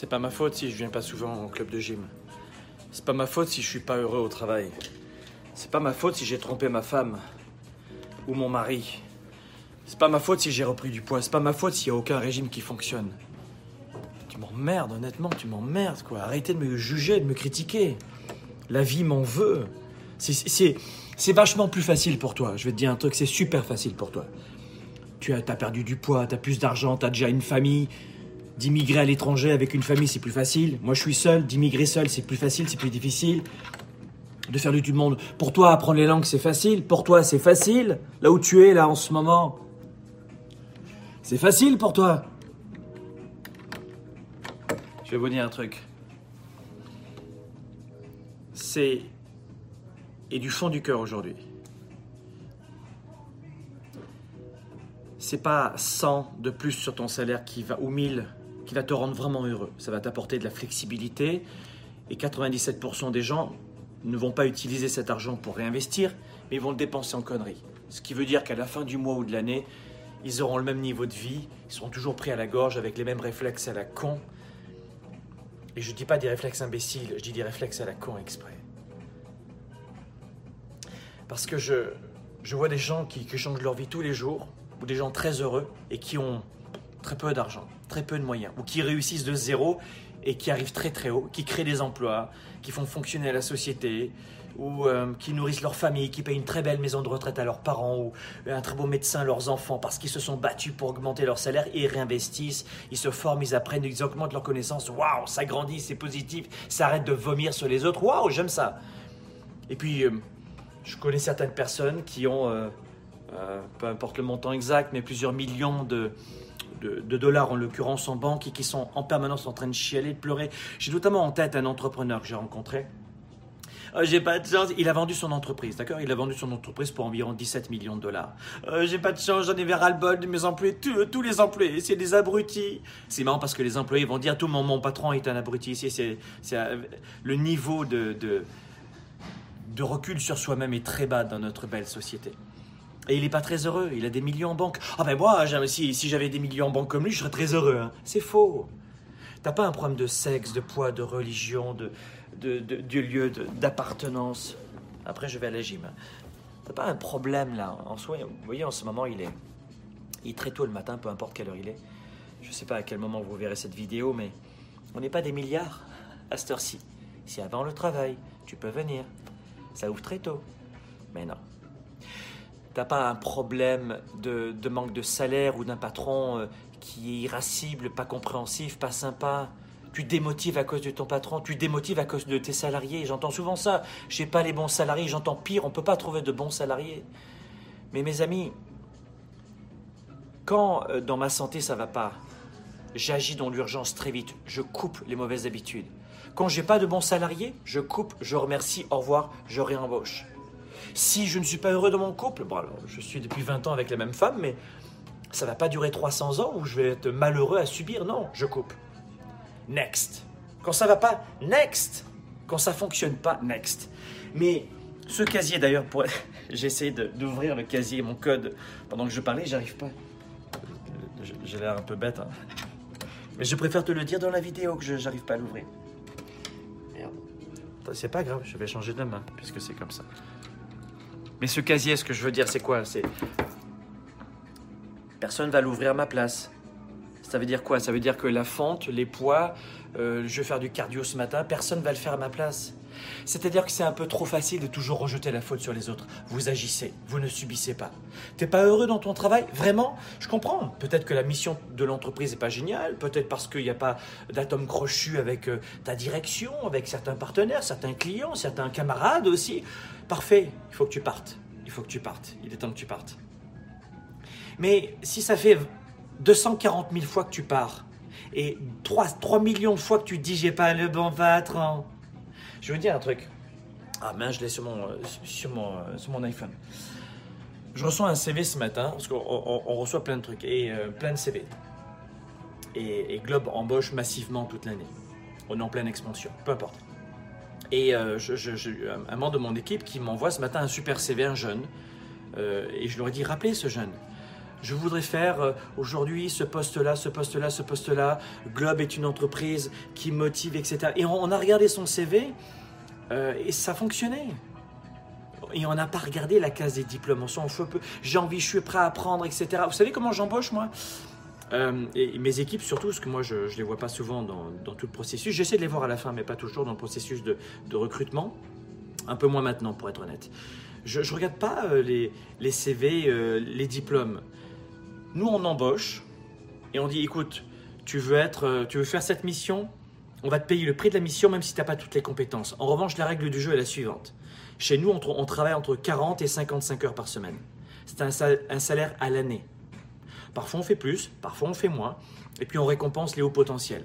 C'est pas ma faute si je viens pas souvent au club de gym. C'est pas ma faute si je suis pas heureux au travail. C'est pas ma faute si j'ai trompé ma femme ou mon mari. C'est pas ma faute si j'ai repris du poids. C'est pas ma faute s'il y a aucun régime qui fonctionne. Tu m'emmerdes, honnêtement, tu m'emmerdes, quoi. Arrêtez de me juger, de me critiquer. La vie m'en veut. C'est- vachement plus facile pour toi. Je vais te dire un truc, c'est super facile pour toi. Tu as, as perdu du poids, tu as plus d'argent, tu as déjà une famille. D'immigrer à l'étranger avec une famille, c'est plus facile. Moi, je suis seul. D'immigrer seul, c'est plus facile, c'est plus difficile. De faire du tout le monde. Pour toi, apprendre les langues, c'est facile. Pour toi, c'est facile. Là où tu es, là, en ce moment. C'est facile pour toi. Je vais vous dire un truc. C'est. Et du fond du cœur aujourd'hui. C'est pas 100 de plus sur ton salaire qui va, ou 1000 qui va te rendre vraiment heureux. Ça va t'apporter de la flexibilité. Et 97% des gens ne vont pas utiliser cet argent pour réinvestir, mais ils vont le dépenser en conneries. Ce qui veut dire qu'à la fin du mois ou de l'année, ils auront le même niveau de vie, ils seront toujours pris à la gorge avec les mêmes réflexes à la con. Et je dis pas des réflexes imbéciles, je dis des réflexes à la con exprès. Parce que je, je vois des gens qui, qui changent leur vie tous les jours, ou des gens très heureux et qui ont très peu d'argent, très peu de moyens, ou qui réussissent de zéro et qui arrivent très très haut, qui créent des emplois, qui font fonctionner la société, ou euh, qui nourrissent leur famille, qui payent une très belle maison de retraite à leurs parents, ou un très beau médecin à leurs enfants, parce qu'ils se sont battus pour augmenter leur salaire et ils réinvestissent, ils se forment, ils apprennent, ils augmentent leurs connaissances, waouh, ça grandit, c'est positif, ça arrête de vomir sur les autres, waouh, j'aime ça. Et puis, euh, je connais certaines personnes qui ont, euh, euh, peu importe le montant exact, mais plusieurs millions de, de, dollars en l'occurrence en banque et qui sont en permanence en train de chialer, de pleurer. J'ai notamment en tête un entrepreneur que j'ai rencontré. Euh, j'ai pas de chance. Il a vendu son entreprise, d'accord? Il a vendu son entreprise pour environ 17 millions de dollars. Euh, j'ai pas de chance, j'en ai vers le mes employés. Tous, tous les employés, c'est des abrutis. C'est marrant parce que les employés vont dire tout mon, mon patron est un abruti. C'est, euh, le niveau de recul sur soi-même est très bas dans notre belle société. Et il n'est pas très heureux, il a des millions en banque. Ah ben moi, si, si j'avais des millions en banque comme lui, je serais très heureux. hein. C'est faux. T'as pas un problème de sexe, de poids, de religion, de, de, de, de lieu, d'appartenance? Après, je vais à la gym. hein. T'as pas un problème là. En soi, vous voyez, en ce moment, il est, il est très tôt le matin, peu importe quelle heure il est. Je sais pas à quel moment vous verrez cette vidéo, mais on n'est pas des milliards à cette heure-ci. Si avant le travail, tu peux venir. Ça ouvre très tôt. Mais non. T'as pas un problème de, de manque de salaire ou d'un patron euh, qui est irascible, pas compréhensif, pas sympa? Tu démotives à cause de ton patron, tu démotives à cause de tes salariés. J'entends souvent ça. J'ai pas les bons salariés, j'entends pire, on peut pas trouver de bons salariés. Mais mes amis, quand euh, dans ma santé ça va pas, j'agis dans l'urgence très vite, je coupe les mauvaises habitudes. Quand j'ai pas de bons salariés, je coupe, je remercie, au revoir, je réembauche. Si je ne suis pas heureux dans mon couple, bon alors, je suis depuis 20 ans avec la même femme, mais ça va pas durer 300 ans où je vais être malheureux à subir. Non, je coupe. Next. Quand ça va pas, next. Quand ça fonctionne pas, next. Mais ce casier d'ailleurs, pour... j'ai essayé d'ouvrir le casier, mon code, pendant que je parlais, j'arrive pas. J'ai l'air un peu bête, hein. mais je préfère te le dire dans la vidéo que j'arrive pas à l'ouvrir. Merde. C'est pas grave, je vais changer de main puisque c'est comme ça. Mais ce casier, ce que je veux dire, c'est quoi? C'est personne va l'ouvrir à ma place. Ça veut dire quoi? Ça veut dire que la fente, les poids, euh, je vais faire du cardio ce matin, personne va le faire à ma place. C'est-à-dire que c'est un peu trop facile de toujours rejeter la faute sur les autres. Vous agissez, vous ne subissez pas. T'es pas heureux dans ton travail? Vraiment? Je comprends. Peut-être que la mission de l'entreprise n'est pas géniale, peut-être parce qu'il n'y a pas d'atome crochu avec euh, ta direction, avec certains partenaires, certains clients, certains camarades aussi. Parfait, il faut que tu partes. Il faut que tu partes. Il est temps que tu partes. Mais si ça fait 240 000 fois que tu pars et 3, 3 millions de fois que tu dis j'ai pas le bon patron, je veux dire un truc. Ah mince, je l'ai sur mon, euh, euh, iPhone. Je reçois un CV ce matin, parce qu'on on- on reçoit plein de trucs, et euh, plein de CV. Et, et Globe embauche massivement toute l'année. On est en pleine expansion, peu importe. Et euh, un, membre de mon équipe qui m'envoie ce matin un super CV, un jeune. Euh, et je leur ai dit, rappelez ce jeune. je voudrais faire euh, aujourd'hui ce poste-là, ce poste-là, ce poste-là. Globe est une entreprise qui motive, etc. Et on, a regardé son CV et ça fonctionnait. Et on n'a pas regardé la case des diplômes. On s'en fout peu. J'ai envie, je suis prêt à apprendre, etc. Vous savez comment j'embauche, moi? Euh, et mes équipes surtout, parce que moi je ne les vois pas souvent dans, tout le processus. J'essaie de les voir à la fin, mais pas toujours dans le processus de, recrutement. Un peu moins maintenant, pour être honnête. Je ne regarde pas les, les, CV, les diplômes. Nous, on embauche et on dit, écoute, tu veux, être, euh, tu veux faire cette mission, on va te payer le prix de la mission même si tu n'as pas toutes les compétences. En revanche, la règle du jeu est la suivante. Chez nous, on, travaille entre 40 et 55 heures par semaine. C'est un, salaire à l'année. Parfois, on fait plus, parfois, on fait moins. Et puis, on récompense les hauts potentiels.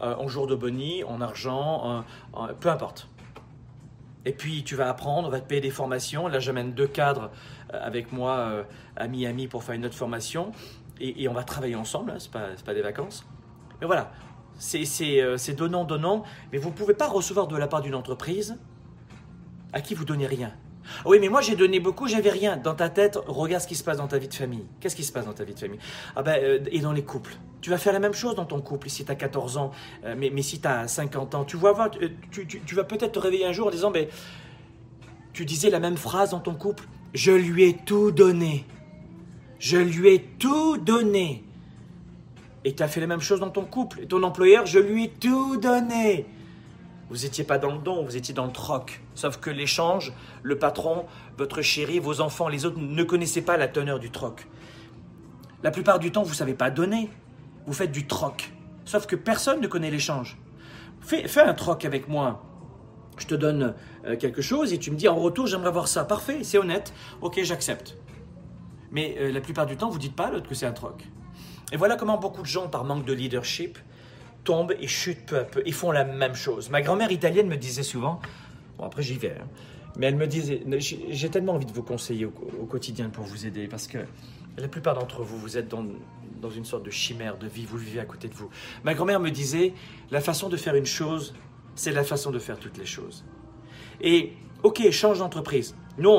Euh, en jour de boni, en argent, peu importe. Et puis tu vas apprendre, on va te payer des formations. Là, j'amène deux cadres euh, avec moi euh, à Miami pour faire une autre formation. Et, on va travailler ensemble, hein, ce n'est pas, pas, des vacances. Mais voilà, c'est donnant-donnant. Mais vous ne pouvez pas recevoir de la part d'une entreprise à qui vous donnez rien. Oui, mais moi j'ai donné beaucoup, j'avais rien. Dans ta tête, regarde ce qui se passe dans ta vie de famille. Qu'est-ce qui se passe dans ta vie de famille? Ah ben, euh, et dans les couples. Tu vas faire la même chose dans ton couple si tu as 14 ans, euh, mais, mais, si tu as 50 ans. Tu, vois, euh, tu, tu, vas peut-être te réveiller un jour en disant, mais tu disais la même phrase dans ton couple. Je lui ai tout donné. Je lui ai tout donné. Et tu as fait la même chose dans ton couple. Et ton employeur, je lui ai tout donné. Vous n'étiez pas dans le don, vous étiez dans le troc. Sauf que l'échange, le patron, votre chéri, vos enfants, les autres ne connaissaient pas la teneur du troc. La plupart du temps, vous ne savez pas donner. Vous faites du troc. Sauf que personne ne connaît l'échange. Fais, un troc avec moi. Je te donne euh, quelque chose et tu me dis en retour, j'aimerais voir ça. Parfait, c'est honnête. Ok, j'accepte. Mais euh, la plupart du temps, vous dites pas à l'autre que c'est un troc. Et voilà comment beaucoup de gens, par manque de leadership, tombent et chutent peu à peu et font la même chose. Ma grand-mère italienne me disait souvent, bon après j'y vais, hein, mais elle me disait, j'ai tellement envie de vous conseiller au, quotidien pour vous aider parce que la plupart d'entre vous, vous êtes dans, dans une sorte de chimère de vie, vous vivez à côté de vous. Ma grand-mère me disait, la façon de faire une chose, c'est la façon de faire toutes les choses. Et ok, change d'entreprise. Nous,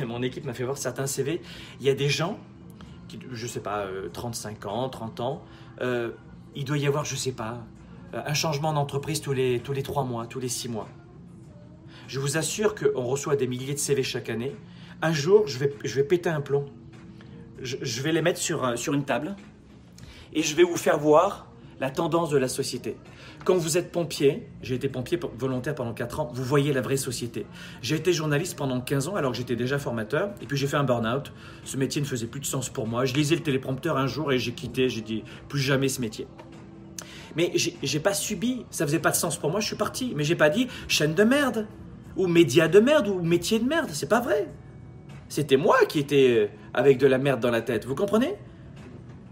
mon équipe m'a fait voir certains CV. Il y a des gens, qui, je ne sais pas, 35 euh, ans, 30 ans, euh, il doit y avoir, je sais pas, un changement d'entreprise tous les, tous les trois mois, tous les six mois. Je vous assure qu'on reçoit des milliers de CV chaque année. Un jour, je vais, je vais péter un plomb. Je, vais les mettre sur, sur une table et je vais vous faire voir la tendance de la société. Quand vous êtes pompier, j'ai été pompier volontaire pendant 4 ans, vous voyez la vraie société. J'ai été journaliste pendant 15 ans alors que j'étais déjà formateur, et puis j'ai fait un burn-out. Ce métier ne faisait plus de sens pour moi. Je lisais le téléprompteur un jour et j'ai quitté, j'ai dit plus jamais ce métier. Mais j'ai pas subi, ça faisait pas de sens pour moi, je suis parti. Mais j'ai pas dit chaîne de merde, ou média de merde, ou métier de merde, c'est pas vrai. C'était moi qui étais euh, avec de la merde dans la tête, vous comprenez?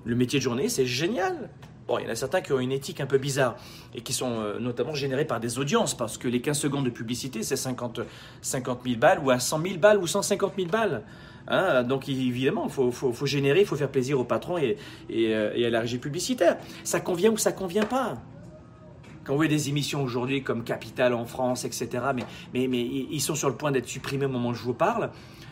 Le métier de journée, c'est génial. Bon, il y en a certains qui ont une éthique un peu bizarre et qui sont euh, notamment générés par des audiences parce que les 15 secondes de publicité, c'est 50, 50 000 balles ou à 100 000 balles ou 150 000 balles. Hein. donc évidemment, il faut, faut, faut, générer, il faut faire plaisir au patron et, euh, et, à la régie publicitaire. Ça convient ou ça convient pas? Quand vous voyez des émissions aujourd'hui comme Capital en France, etc., mais, mais, mais ils sont sur le point d'être supprimés au moment où je vous parle,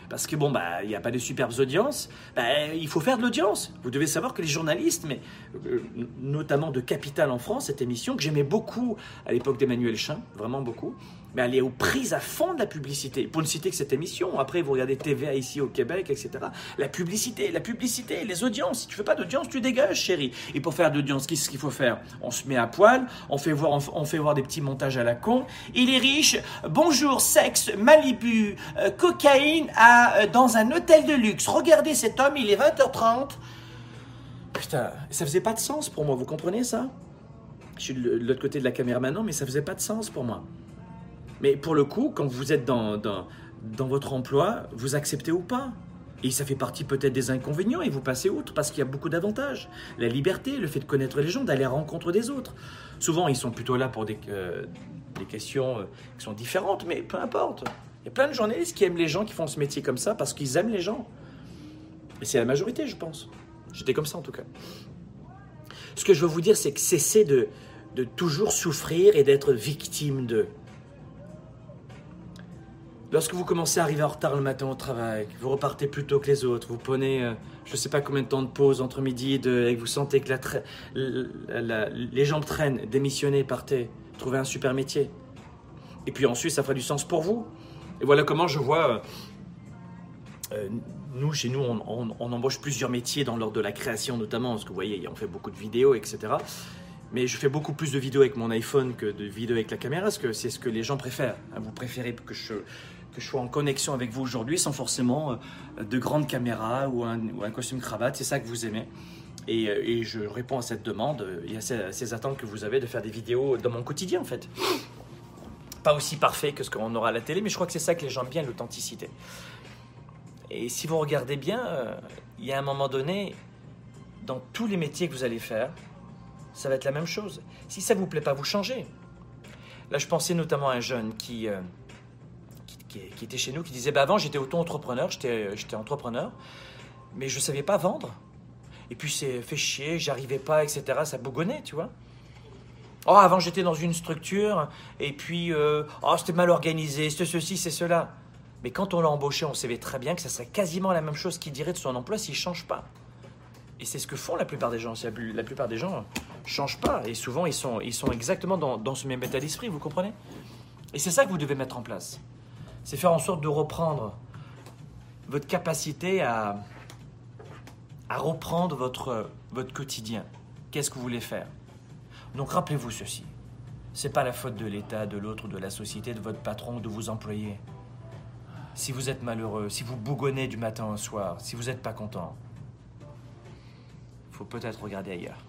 parce que bon, bah, il n'y a pas de superbes audiences, bah, il faut faire de l'audience. Vous devez savoir que les journalistes, mais euh, notamment de Capital en France, cette émission que j'aimais beaucoup à l'époque d'Emmanuel Chin, vraiment beaucoup, mais elle est aux prises à fond de la publicité. Pour ne citer que cette émission, après vous regardez TVA ici au Québec, etc. La publicité, la publicité, les audiences. Si tu fais pas d'audience, tu dégages, chérie. Et pour faire d'audience, qu'est-ce qu'il faut faire? On se met à poil, on fait voir, on fait voir des petits montages à la con. Il est riche. Bonjour, sexe, Malibu, euh, cocaïne à, euh, dans un hôtel de luxe. Regardez cet homme, il est 20h30. Putain, ça faisait pas de sens pour moi, vous comprenez ça? Je suis de l'autre côté de la caméra maintenant, mais ça faisait pas de sens pour moi. Mais pour le coup, quand vous êtes dans, dans, votre emploi, vous acceptez ou pas? Et ça fait partie peut-être des inconvénients et vous passez outre parce qu'il y a beaucoup d'avantages. La liberté, le fait de connaître les gens, d'aller à la rencontre des autres. Souvent, ils sont plutôt là pour des, euh, des questions euh, qui sont différentes, mais peu importe. Il y a plein de journalistes qui aiment les gens qui font ce métier comme ça parce qu'ils aiment les gens. Et c'est la majorité, je pense. J'étais comme ça en tout cas. Ce que je veux vous dire, c'est que cessez de, de toujours souffrir et d'être victime de. Lorsque vous commencez à arriver en retard le matin au travail, vous repartez plus tôt que les autres, vous prenez euh, je ne sais pas combien de temps de pause entre midi et deux, et que vous sentez que les jambes traînent, démissionnez, partez, trouvez un super métier. Et puis ensuite, ça fera du sens pour vous. Et voilà comment je vois. Euh, euh, nous, chez nous, on, embauche plusieurs métiers dans l'ordre de la création, notamment, parce que vous voyez, on fait beaucoup de vidéos, etc. Mais je fais beaucoup plus de vidéos avec mon iPhone que de vidéos avec la caméra, parce que c'est ce que les gens préfèrent. Vous préférez que je, que je sois en connexion avec vous aujourd'hui sans forcément euh, de grandes caméras ou un, costume cravate. C'est ça que vous aimez. Et, je réponds à cette demande et à ces, ces, attentes que vous avez de faire des vidéos dans mon quotidien, en fait pas aussi parfait que ce qu'on aura à la télé, mais je crois que c'est ça que les gens aiment bien, l'authenticité. Et si vous regardez bien, euh, il y a un moment donné, dans tous les métiers que vous allez faire, ça va être la même chose. Si ça vous plaît pas, vous changez. Là, je pensais notamment à un jeune qui, euh, qui, était chez nous, qui disait bah, Avant, j'étais auto-entrepreneur, j'étais entrepreneur, mais je ne savais pas vendre. Et puis, c'est fait chier, j'arrivais pas, etc. Ça bougonnait, tu vois. Oh, avant j'étais dans une structure, et puis, oh, c'était mal organisé, c'était ceci, c'est cela. Mais quand on l'a embauché, on savait très bien que ça serait quasiment la même chose qu'il dirait de son emploi s'il ne change pas. Et c'est ce que font la plupart des gens. La plupart des gens ne changent pas. Et souvent, ils sont, ils sont exactement dans, dans ce même état d'esprit, vous comprenez? Et c'est ça que vous devez mettre en place. C'est faire en sorte de reprendre votre capacité à, à reprendre votre, votre quotidien. Qu'est-ce que vous voulez faire? Donc rappelez-vous ceci. C'est pas la faute de l'État, de l'autre, de la société, de votre patron, de vos employés. Si vous êtes malheureux, si vous bougonnez du matin au soir, si vous n'êtes pas content, faut peut-être regarder ailleurs.